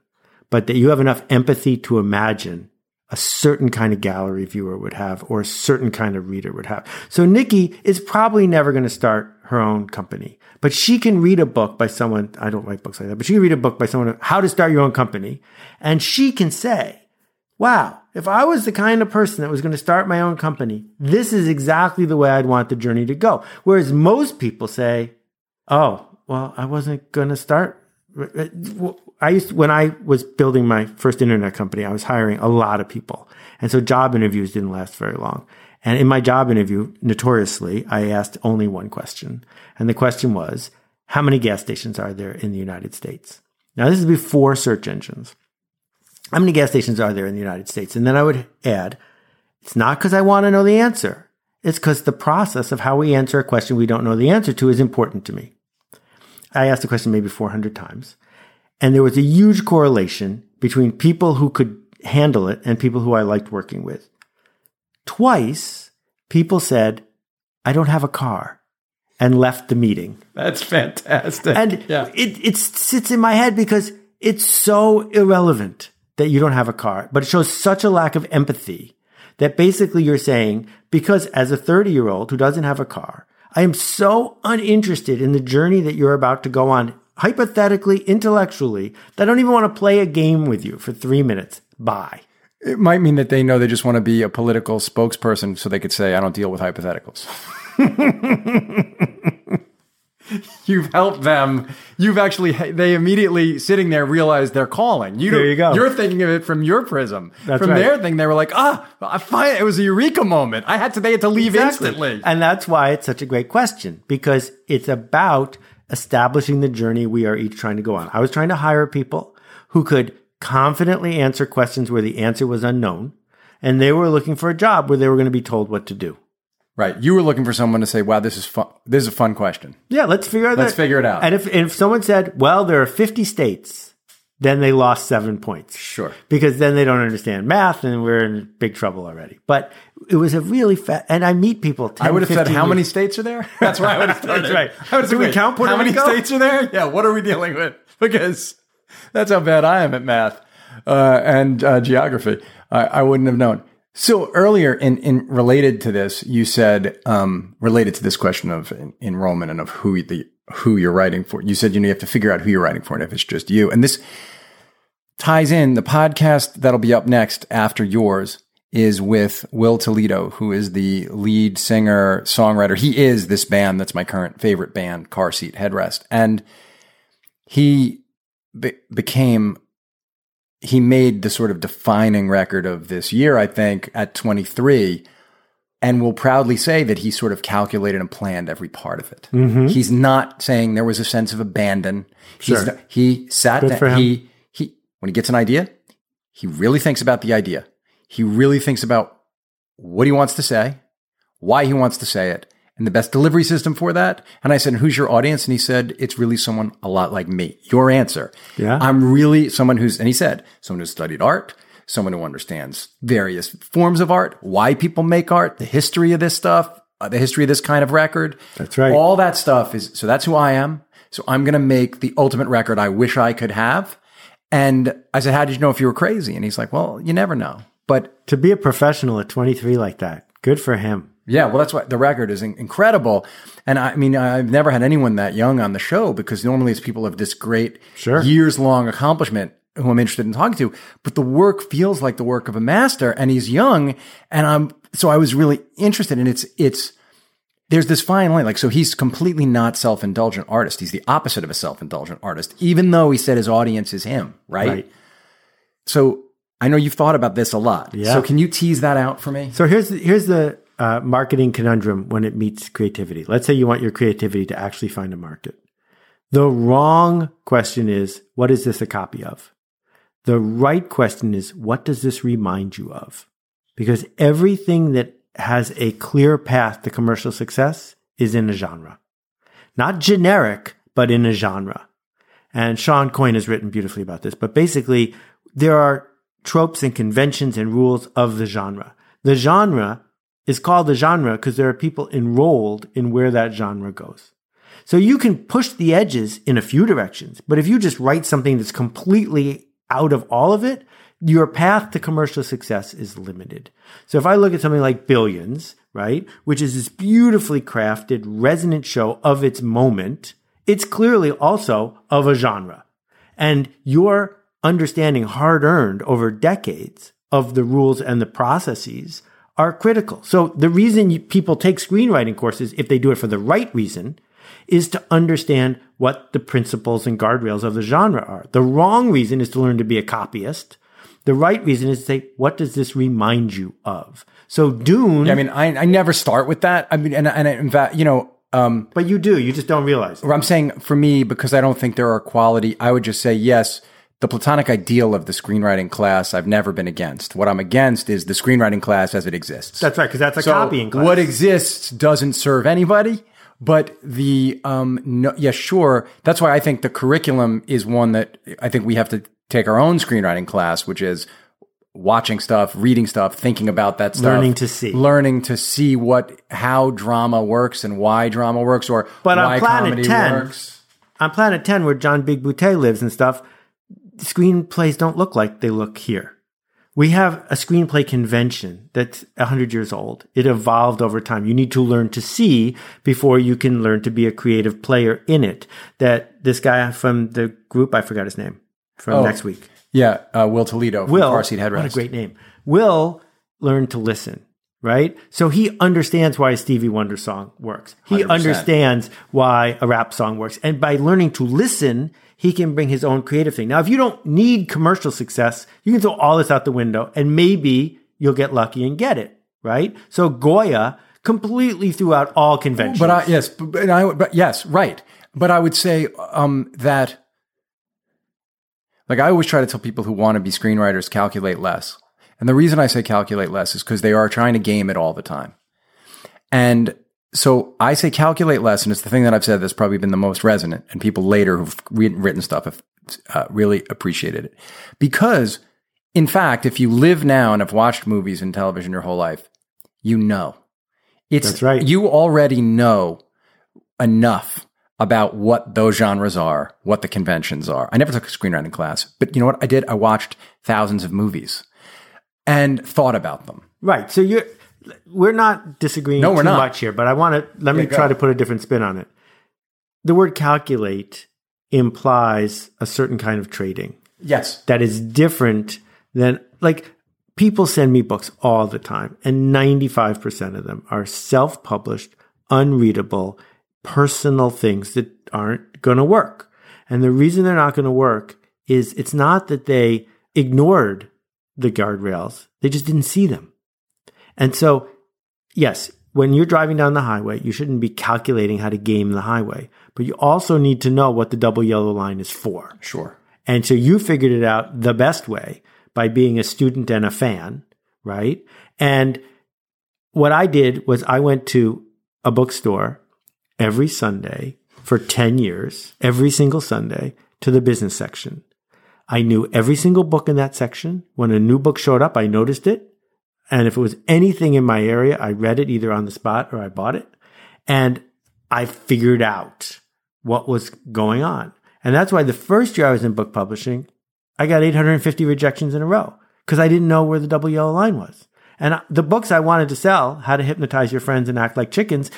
but that you have enough empathy to imagine a certain kind of gallery viewer would have or a certain kind of reader would have. So Nikki is probably never going to start her own company, but she can read a book by someone. I don't like books like that, but she can read a book by someone, how to start your own company. And she can say, wow, if I was the kind of person that was going to start my own company, this is exactly the way I'd want the journey to go. Whereas most people say, oh, well, I wasn't going to start I used to, when I was building my first internet company, I was hiring a lot of people. And so job interviews didn't last very long. And in my job interview, notoriously, I asked only one question. And the question was, how many gas stations are there in the United States? Now, this is before search engines. How many gas stations are there in the United States? And then I would add, it's not because I want to know the answer. It's because the process of how we answer a question we don't know the answer to is important to me. I asked the question maybe 400 times. And there was a huge correlation between people who could handle it and people who I liked working with. Twice, people said, I don't have a car and left the meeting. That's fantastic. And yeah. it, it sits in my head because it's so irrelevant that you don't have a car, but it shows such a lack of empathy that basically you're saying, because as a 30 year old who doesn't have a car, I am so uninterested in the journey that you're about to go on, hypothetically, intellectually, that I don't even want to play a game with you for three minutes. Bye. It might mean that they know they just want to be a political spokesperson so they could say, I don't deal with hypotheticals. You've helped them. You've actually, they immediately sitting there realize they're calling. You there you go. You're thinking of it from your prism. That's from right. their thing, they were like, ah, I find it was a eureka moment. I had to, they had to leave Exactly. instantly. And that's why it's such a great question because it's about establishing the journey we are each trying to go on. I was trying to hire people who could confidently answer questions where the answer was unknown. And they were looking for a job where they were going to be told what to do. Right. You were looking for someone to say, wow, this is fun. This is a fun question. Yeah, let's figure out. Let's that. figure it out. And if and if someone said, "Well, there are 50 states," then they lost seven points. Sure. because then they don't understand math, and we're in big trouble already. But it was a really fat. And I meet people. 10, I would have said, 15 how many states are there? That's where I would have started. That's right. I would have Do we count Puerto How many Rico? states are there? Yeah. What are we dealing with? Because that's how bad I am at math uh, and uh, geography. I, I wouldn't have known. So earlier, in, in related to this, you said um, related to this question of en- enrollment and of who the who you're writing for. You said you know you have to figure out who you're writing for and if it's just you. And this ties in the podcast that'll be up next after yours is with Will Toledo, who is the lead singer, songwriter. He is this band that's my current favorite band, Car Seat Headrest. And he be- became, he made the sort of defining record of this year, I think, at 23, and will proudly say that he sort of calculated and planned every part of it. Mm-hmm. He's not saying there was a sense of abandon. Sure. not- he sat Good down, he, he, when he gets an idea, he really thinks about the idea. He really thinks about what he wants to say, why he wants to say it, and the best delivery system for that. And I said, Who's your audience? And he said, It's really someone a lot like me. Your answer. Yeah. I'm really someone who's, and he said, someone who's studied art, someone who understands various forms of art, why people make art, the history of this stuff, uh, the history of this kind of record. That's right. All that stuff is, so that's who I am. So I'm going to make the ultimate record I wish I could have. And I said, How did you know if you were crazy? And he's like, Well, you never know. But To be a professional at 23 like that, good for him. Yeah, well, that's why the record is in- incredible. And I mean, I've never had anyone that young on the show because normally it's people of this great Sure. years long accomplishment who I'm interested in talking to. But the work feels like the work of a master and he's young. And I'm, so I was really interested and it's, it's, there's this fine line. Like, so he's completely not self-indulgent artist. He's the opposite of a self-indulgent artist, even though he said his audience is him, right? Right. So I know you've thought about this a lot. Yeah. So can you tease that out for me? So here's the, here's the uh, marketing conundrum when it meets creativity. Let's say you want your creativity to actually find a market. The wrong question is, what is this a copy of? The right question is, what does this remind you of? Because everything that has a clear path to commercial success is in a genre. Not generic, but in a genre. And Shawn Coyne has written beautifully about this. But basically, there are tropes and conventions and rules of the genre. The genre is called the genre because there are people enrolled in where that genre goes. So you can push the edges in a few directions, but if you just write something that's completely out of all of it, your path to commercial success is limited. So if I look at something like Billions, right, which is this beautifully crafted, resonant show of its moment, it's clearly also of a genre. And your understanding hard earned over decades of the rules and the processes are critical. So the reason you, people take screenwriting courses, if they do it for the right reason, is to understand what the principles and guardrails of the genre are. The wrong reason is to learn to be a copyist. The right reason is to say, what does this remind you of? So Dune. I mean, I, I never start with that. I mean, and, and in fact, you know, um, but you do. You just don't realize. It. I'm saying for me, because I don't think there are quality, I would just say yes. The platonic ideal of the screenwriting class, I've never been against. What I'm against is the screenwriting class as it exists. That's right, because that's a so copying class. What exists doesn't serve anybody. But the um, no, yeah, sure. That's why I think the curriculum is one that I think we have to take our own screenwriting class, which is watching stuff, reading stuff, thinking about that stuff, learning to see, learning to see what how drama works and why drama works, or but why on Planet comedy Ten, works. on Planet Ten, where John Bigboote lives and stuff, screenplays don't look like they look here. We have a screenplay convention that's 100 years old. It evolved over time. You need to learn to see before you can learn to be a creative player in it. That this guy from the group, I forgot his name, from Oh. next week. Yeah, uh, Will Toledo, from Will, Car Seat Headrest. what a great name. Will learn to listen, right? So he understands why a Stevie Wonder song works. He 100%. understands why a rap song works. And by learning to listen, he can bring his own creative thing. Now, if you don't need commercial success, you can throw all this out the window and maybe you'll get lucky and get it, right? So Goya completely threw out all conventions. But I, yes, but, I, but yes, right. But I would say um, that, like, I always try to tell people who want to be screenwriters calculate less. And the reason I say calculate less is because they are trying to game it all the time. And so I say calculate less, and it's the thing that I've said that's probably been the most resonant, and people later who've written stuff have uh, really appreciated it. Because, in fact, if you live now and have watched movies and television your whole life, you know. It's That's right. You already know enough about what those genres are, what the conventions are. I never took a screenwriting class, but you know what I did? I watched thousands of movies and thought about them. Right. So you're we're not disagreeing No, we're too not. much here, but I want to let me Yeah, go. try to put a different spin on it. The word calculate implies a certain kind of trading Yes. that is different than like people send me books all the time and 95% of them are self-published, unreadable, personal things that aren't going to work. And the reason they're not going to work is it's not that they ignored the guardrails. They just didn't see them. And so, yes, when you're driving down the highway, you shouldn't be calculating how to game the highway, but you also need to know what the double yellow line is for. Sure. And so you figured it out the best way by being a student and a fan, right? And what I did was I went to a bookstore every Sunday for 10 years, every single Sunday to the business section. I knew every single book in that section. When a new book showed up, I noticed it. And if it was anything in my area, I read it either on the spot or I bought it. And I figured out what was going on. And that's why the first year I was in book publishing, I got 850 rejections in a row because I didn't know where the double yellow line was. And the books I wanted to sell, How to Hypnotize Your Friends and Act Like Chickens,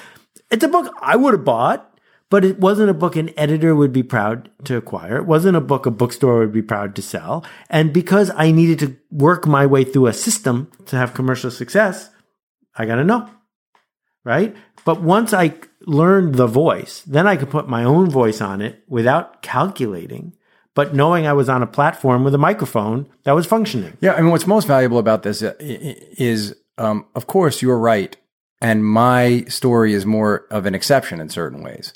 it's a book I would have bought, but it wasn't a book an editor would be proud to acquire. It wasn't a book a bookstore would be proud to sell. And because I needed to work my way through a system to have commercial success, I got to know. Right. But once I learned the voice, then I could put my own voice on it without calculating, but knowing I was on a platform with a microphone that was functioning. Yeah, I mean, what's most valuable about this i- is, um, of course, you're right, and my story is more of an exception in certain ways.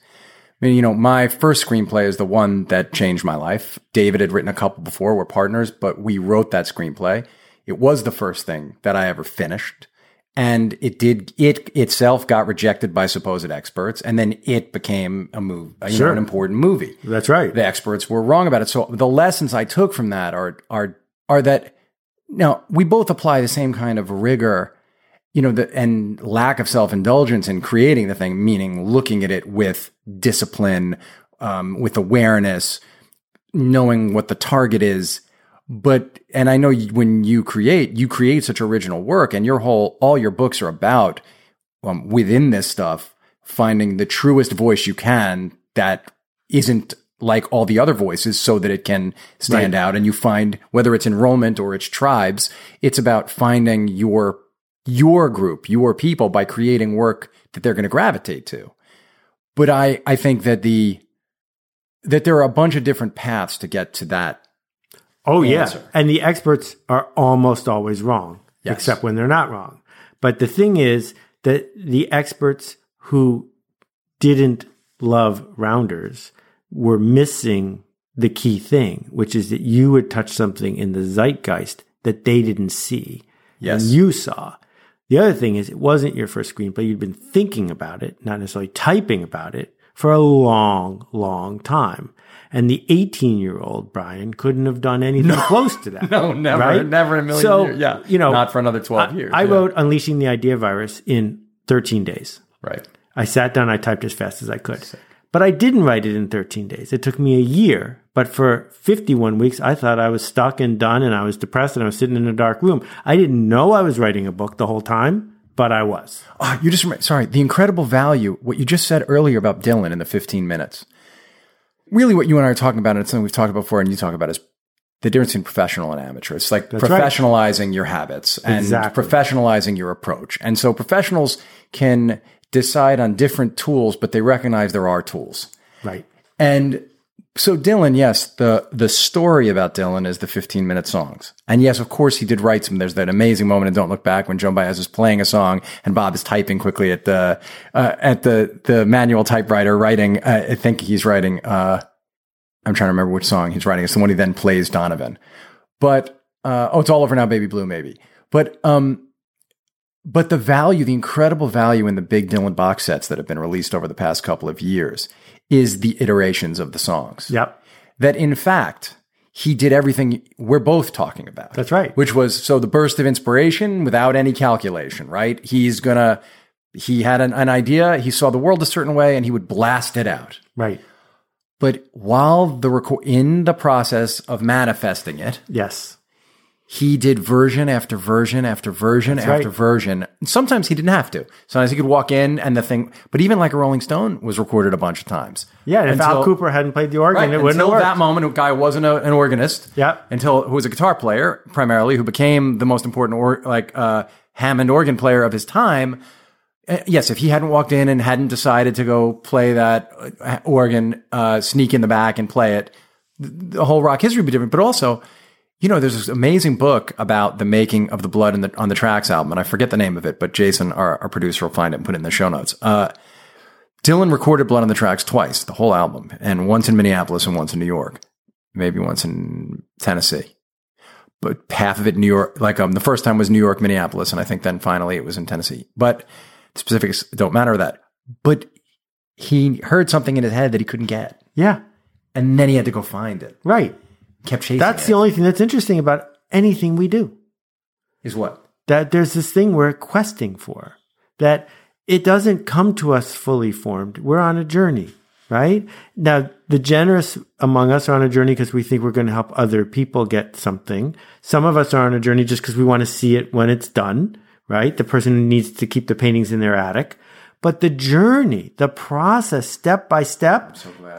I mean, you know, my first screenplay is the one that changed my life. David had written a couple before, we're partners, but we wrote that screenplay. It was the first thing that I ever finished. And it did, it itself got rejected by supposed experts. And then it became a move, you Sure. know, an important movie That's right. the experts were wrong about it. So the lessons I took from that are are are that now we both apply the same kind of rigor, you know, the, and lack of self indulgence in creating the thing, meaning looking at it with discipline, um, with awareness, knowing what the target is. But and I know when you create, you create such original work, and your whole all your books are about um, within this stuff finding the truest voice you can that isn't like all the other voices so that it can stand out and you find whether it's enrollment or it's tribes it's about finding your your group your people by creating work that they're going to gravitate to But I, I think that the, that there are a bunch of different paths to get to that. Oh, yeah. And the experts are almost always wrong, Yes. except when they're not wrong. But the thing is that the experts who didn't love rounders were missing the key thing, which is that you would touch something in the zeitgeist that they didn't see. Yes. And you saw. The other thing is it wasn't your first screenplay. You'd been thinking about it, not necessarily typing about it for a long, long time. And the 18 year old Brian couldn't have done anything close to that. No, never, right? never in a million so, years. Yeah. You know, not for another 12 I, years. I Yeah. wrote Unleashing the Idea Virus in 13 days. Right. I sat down, I typed as fast as I could. But I didn't write it in 13 days. It took me a year. But for 51 weeks, I thought I was stuck and done and I was depressed and I was sitting in a dark room. I didn't know I was writing a book the whole time, but I was. Oh, you just rem- sorry. The incredible value. What you just said earlier about Dylan in the 15 minutes. Really, what you and I are talking about, and it's something we've talked about before, and you talk about is the difference between professional and amateur. It's like right. professionalizing your habits and Exactly. professionalizing your approach. And so professionals can decide on different tools, but they recognize there are tools. Right. And so Dylan, yes, the the story about Dylan is the 15 minute songs. And yes, of course he did write some. There's that amazing moment in Don't Look Back when Joan Baez is playing a song and Bob is typing quickly at the uh, at the the manual typewriter writing. Uh, I think he's writing. Uh, I'm trying to remember which song he's writing. It's the one he then plays Donovan. But uh, oh, it's all over now, baby blue, maybe. But um, but the value, the incredible value in the big Dylan box sets that have been released over the past couple of years is the iterations of the songs. Yep. That in fact, he did everything we're both talking about. That's right. Which was so the burst of inspiration without any calculation, right? He's gonna, he had an, an idea, he saw the world a certain way, and he would blast it out. Right. But while the record, in the process of manifesting it, Yes. He did version after version after version That's after right. version. Sometimes he didn't have to. Sometimes he could walk in and the thing, but even like a Rolling Stone was recorded a bunch of times. Yeah. And if Al Kooper hadn't played the organ, Right, it wouldn't have worked. that moment, a guy wasn't a, an organist. Yeah. Until who was a guitar player primarily, who became the most important or like uh, Hammond organ player of his time. Uh, yes, if he hadn't walked in and hadn't decided to go play that uh, organ, uh, sneak in the back and play it, the whole rock history would be different. But also, you know, there's this amazing book about the making of the Blood the, on the Tracks album, and I forget the name of it, but Jason, our, our producer, will find it and put it in the show notes. Uh, Dylan recorded Blood on the Tracks twice, the whole album, and once in Minneapolis and once in New York, maybe once in Tennessee. But half of it New York, like um, the first time was New York, Minneapolis, and I think then finally it was in Tennessee. But the specifics don't matter that. But he heard something in his head that he couldn't get, yeah. and then he had to go find it. Right. Kept chasing. That's it. the only thing that's interesting about anything we do. is what? That there's this thing we're questing for. That it doesn't come to us fully formed. We're on a journey right? Now the generous among us are on a journey because we think we're going to help other people get something. Some of us are on a journey just because we want to see it when it's done right? The person who needs to keep the paintings in their attic. But the journey the process step by step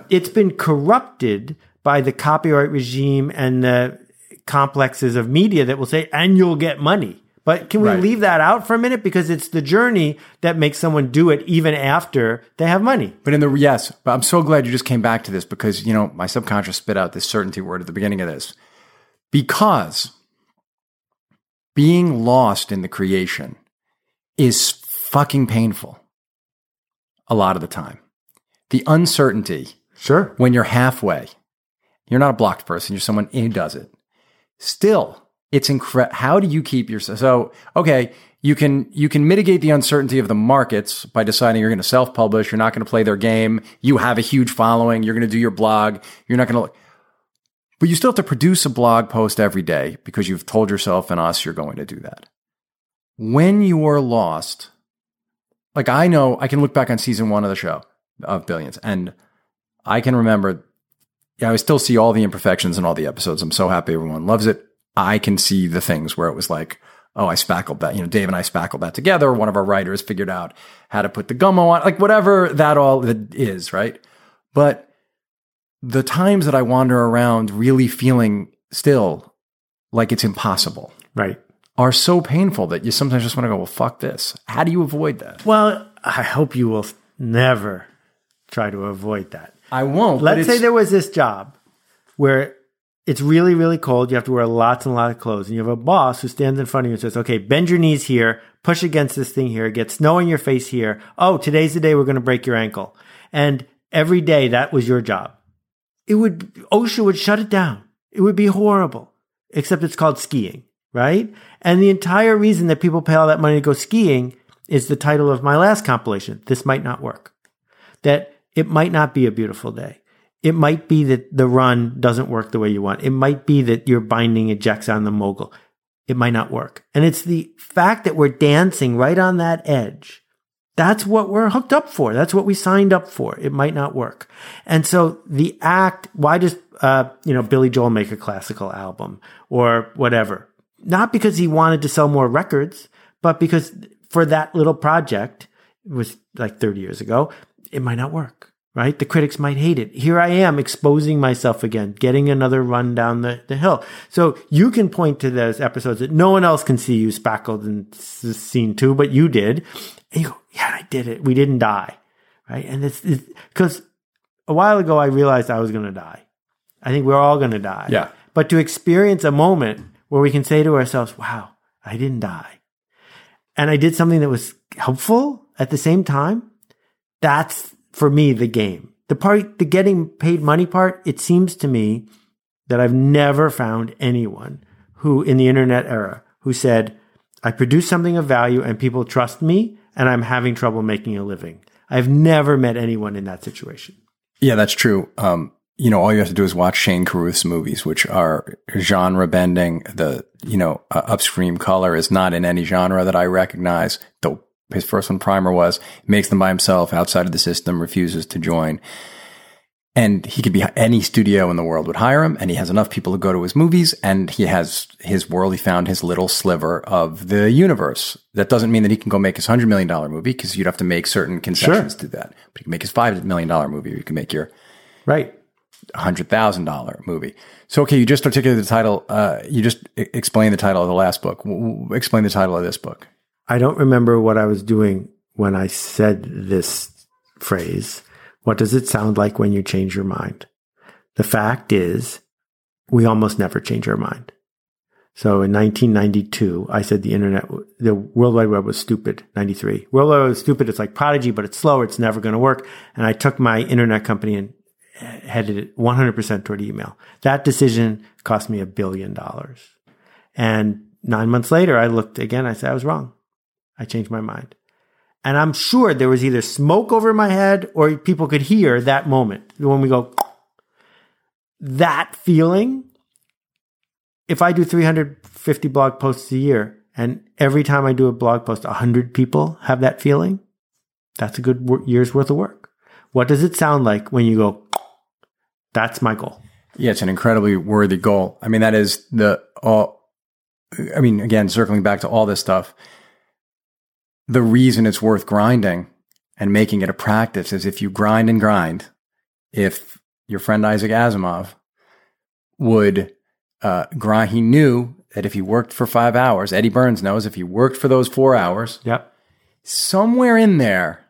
it's been corrupted by the copyright regime and the complexes of media that will say, and you'll get money. But can we Right. leave that out for a minute? Because it's the journey that makes someone do it even after they have money. But in the yes, but I'm so glad you just came back to this because you know my subconscious spit out this certainty word at the beginning of this. Because being lost in the creation is fucking painful a lot of the time. The uncertainty Sure. when you're halfway, you're not a blocked person, you're someone who does it. Still, it's incredible. How do you keep yourself? So, okay, you can you can mitigate the uncertainty of the markets by deciding you're going to self-publish. You're not going to play their game. You have a huge following. You're going to do your blog. You're not going to. But you still have to produce a blog post every day because you've told yourself and us you're going to do that. When you are lost, like I know, I can look back on season one of the show of Billions, and I can remember. Yeah, I still see all the imperfections in all the episodes. I'm so happy everyone loves it. I can see the things where it was like, oh, I spackled that. You know, Dave and I spackled that together. One of our writers figured out how to put the gummo on, like whatever that all is, right? But the times that I wander around really feeling still like it's impossible Right. are so painful that you sometimes just want to go, well, fuck this. How do you avoid that? Well, I hope you will never try to avoid that. I won't. Let's say there was this job where it's really, really cold. You have to wear lots and lots of clothes. And you have a boss who stands in front of you and says, okay, bend your knees here, push against this thing here, get snow in your face here. Oh, today's the day we're going to break your ankle. And every day that was your job. It would, OSHA would shut it down. It would be horrible, except it's called skiing, right? And the entire reason that people pay all that money to go skiing is the title of my last compilation. This might not work. That it might not be a beautiful day. It might be that the run doesn't work the way you want. It might be that your binding ejects on the mogul. It might not work. And it's the fact that we're dancing right on that edge. That's what we're hooked up for. That's what we signed up for. It might not work. And so the act, why does, uh, you know, Billy Joel make a classical album or whatever? Not because he wanted to sell more records, but because for that little project, it was like 30 years ago, it might not work right? The critics might hate it. Here I am exposing myself again, getting another run down the, the hill. So you can point to those episodes that no one else can see you spackled in scene two, but you did. And you go, yeah, I did it. We didn't die. Right. And it's because a while ago I realized I was going to die. I think we're all going to die. Yeah. But to experience a moment where we can say to ourselves, wow, I didn't die. And I did something that was helpful at the same time. That's for me the game. The part, the getting paid money part, it seems to me that I've never found anyone who in the internet era who said, I produce something of value and people trust me and I'm having trouble making a living. I've never met anyone in that situation. Yeah, that's true. Um, you know, all you have to do is watch Shane Carruth's movies, which are genre bending. The, you know, uh, upstream color is not in any genre that I recognize, though his first one, Primer, was makes them by himself outside of the system, refuses to join. And he could be any studio in the world would hire him, and he has enough people to go to his movies, and he has his world. He found his little sliver of the universe. That doesn't mean that he can go make his hundred million dollar movie because you'd have to make certain concessions to that. But he can make his five million dollar movie, or you can make your Right. hundred thousand dollar movie. So, okay, you just articulated the title. Uh, you just explained the title of the last book. W- explain the title of this book. I don't remember what I was doing when I said this phrase. What does it sound like when you change your mind? The fact is, we almost never change our mind. So in 1992, I said the internet, the World Wide Web was stupid. 93. World Wide Web was stupid. It's like Prodigy, but it's slower. It's never going to work. And I took my internet company and headed it 100% toward email. That decision cost me a billion dollars. And nine months later, I looked again. I said, I was wrong. I changed my mind. And I'm sure there was either smoke over my head or people could hear that moment when we go, that feeling. If I do 350 blog posts a year and every time I do a blog post, 100 people have that feeling, that's a good year's worth of work. What does it sound like when you go, that's my goal? Yeah, it's an incredibly worthy goal. I mean, that is the all. I mean, again, circling back to all this stuff, the reason it's worth grinding and making it a practice is if you grind and grind. If your friend Isaac Asimov would uh, grind, he knew that if he worked for five hours, Eddie Burns knows if he worked for those four hours, Yep. somewhere in there,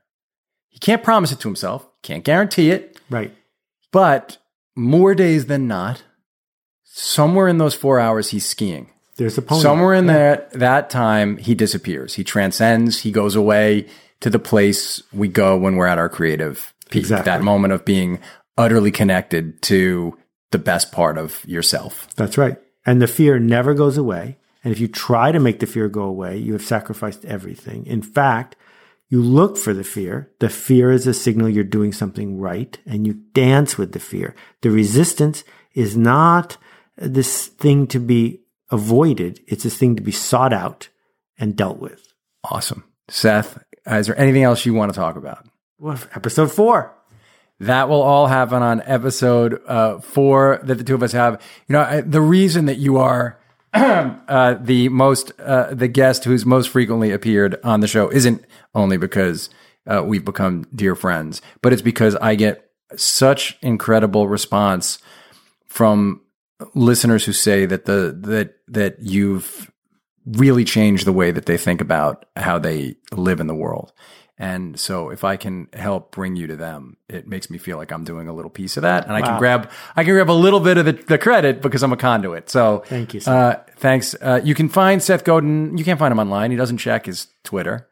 he can't promise it to himself, can't guarantee it, Right. but more days than not, somewhere in those four hours, he's skiing. There's a pony. Somewhere in that that time, he disappears. He transcends. He goes away to the place we go when we're at our creative peak. Exactly. That moment of being utterly connected to the best part of yourself. That's right. And the fear never goes away. And if you try to make the fear go away, you have sacrificed everything. In fact, you look for the fear. The fear is a signal you're doing something right and you dance with the fear. The resistance is not this thing to be avoided. It's this thing to be sought out and dealt with. Awesome, Seth. Is there anything else you want to talk about? Well, episode four. That will all happen on episode uh, four that the two of us have. You know, I, the reason that you are uh, the most uh, the guest who's most frequently appeared on the show isn't only because uh, we've become dear friends, but it's because I get such incredible response from listeners who say that the that that you've really changed the way that they think about how they live in the world And so if I can help bring you to them, it makes me feel like I'm doing a little piece of that and I can grab, I can grab a little bit of the, the credit because I'm a conduit. So Thank you. Uh, thanks. Uh, you can find Seth Godin. You can't find him online. He doesn't check his Twitter.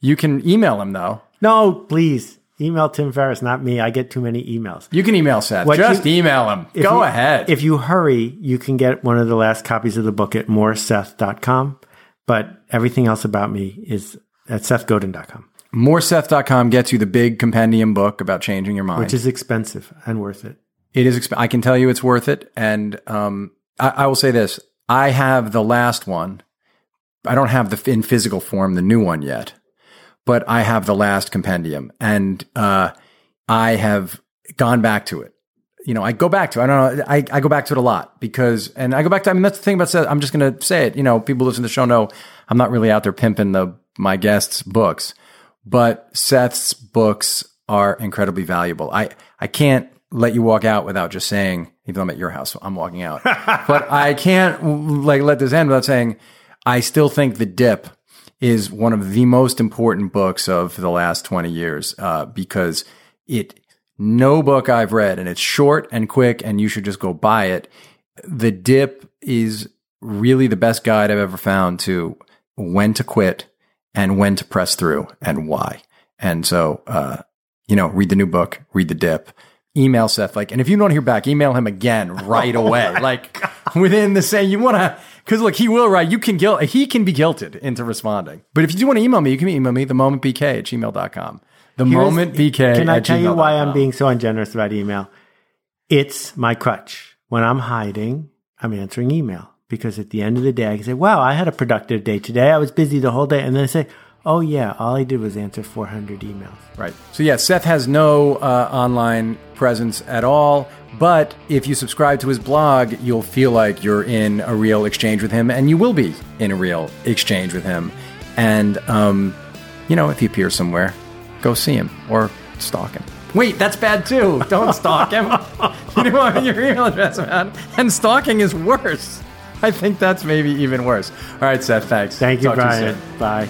You can email him though. No, please email Tim Ferriss, not me. I get too many emails. You can email Seth. What Just you- email him. Go you- ahead. If you hurry, you can get one of the last copies of the book at moreseth.com. But everything else about me is at sethgodin.com, Moreseth.com gets you the big compendium book about changing your mind. which is expensive and worth it. It is. Exp- I can tell you it's worth it. And um, I, I will say this: I have the last one. I don't have the in physical form the new one yet, but I have the last compendium, and uh, I have gone back to it. You know, I go back to. it. I don't know. I, I go back to it a lot because, and I go back to. I mean, that's the thing about. Seth. I'm just going to say it. You know, people listen to the show know I'm not really out there pimping the my guests' books, but Seth's books are incredibly valuable. I I can't let you walk out without just saying, even though I'm at your house, so I'm walking out. but I can't like let this end without saying, I still think The Dip is one of the most important books of the last 20 years uh, because it no book I've read and it's short and quick and you should just go buy it. The Dip is really the best guide I've ever found to when to quit and when to press through and why. And so, uh, you know, read the new book, read the dip, email Seth, like, and if you don't hear back, email him again right away. like within the same, you want to, cause look, he will write, you can guilt, he can be guilted into responding. But if you do want to email me, you can email me the momentbk at gmail.com. The Here's- moment BK. Can I tell you why I'm being so ungenerous about email? It's my crutch. When I'm hiding, I'm answering email because at the end of the day, I can say, wow, I had a productive day today. I was busy the whole day. And then I say, oh, yeah, all I did was answer 400 emails. Right. So yeah, Seth has no uh, online presence at all. But if you subscribe to his blog, you'll feel like you're in a real exchange with him, and you will be in a real exchange with him. And um, you know, if he appears somewhere, go see him or stalk him. Wait, that's bad too. Don't stalk him. you don't want your email address, man. And stalking is worse. I think that's maybe even worse. All right, Seth. Thanks. Thank you, Talk Brian. soon. Bye.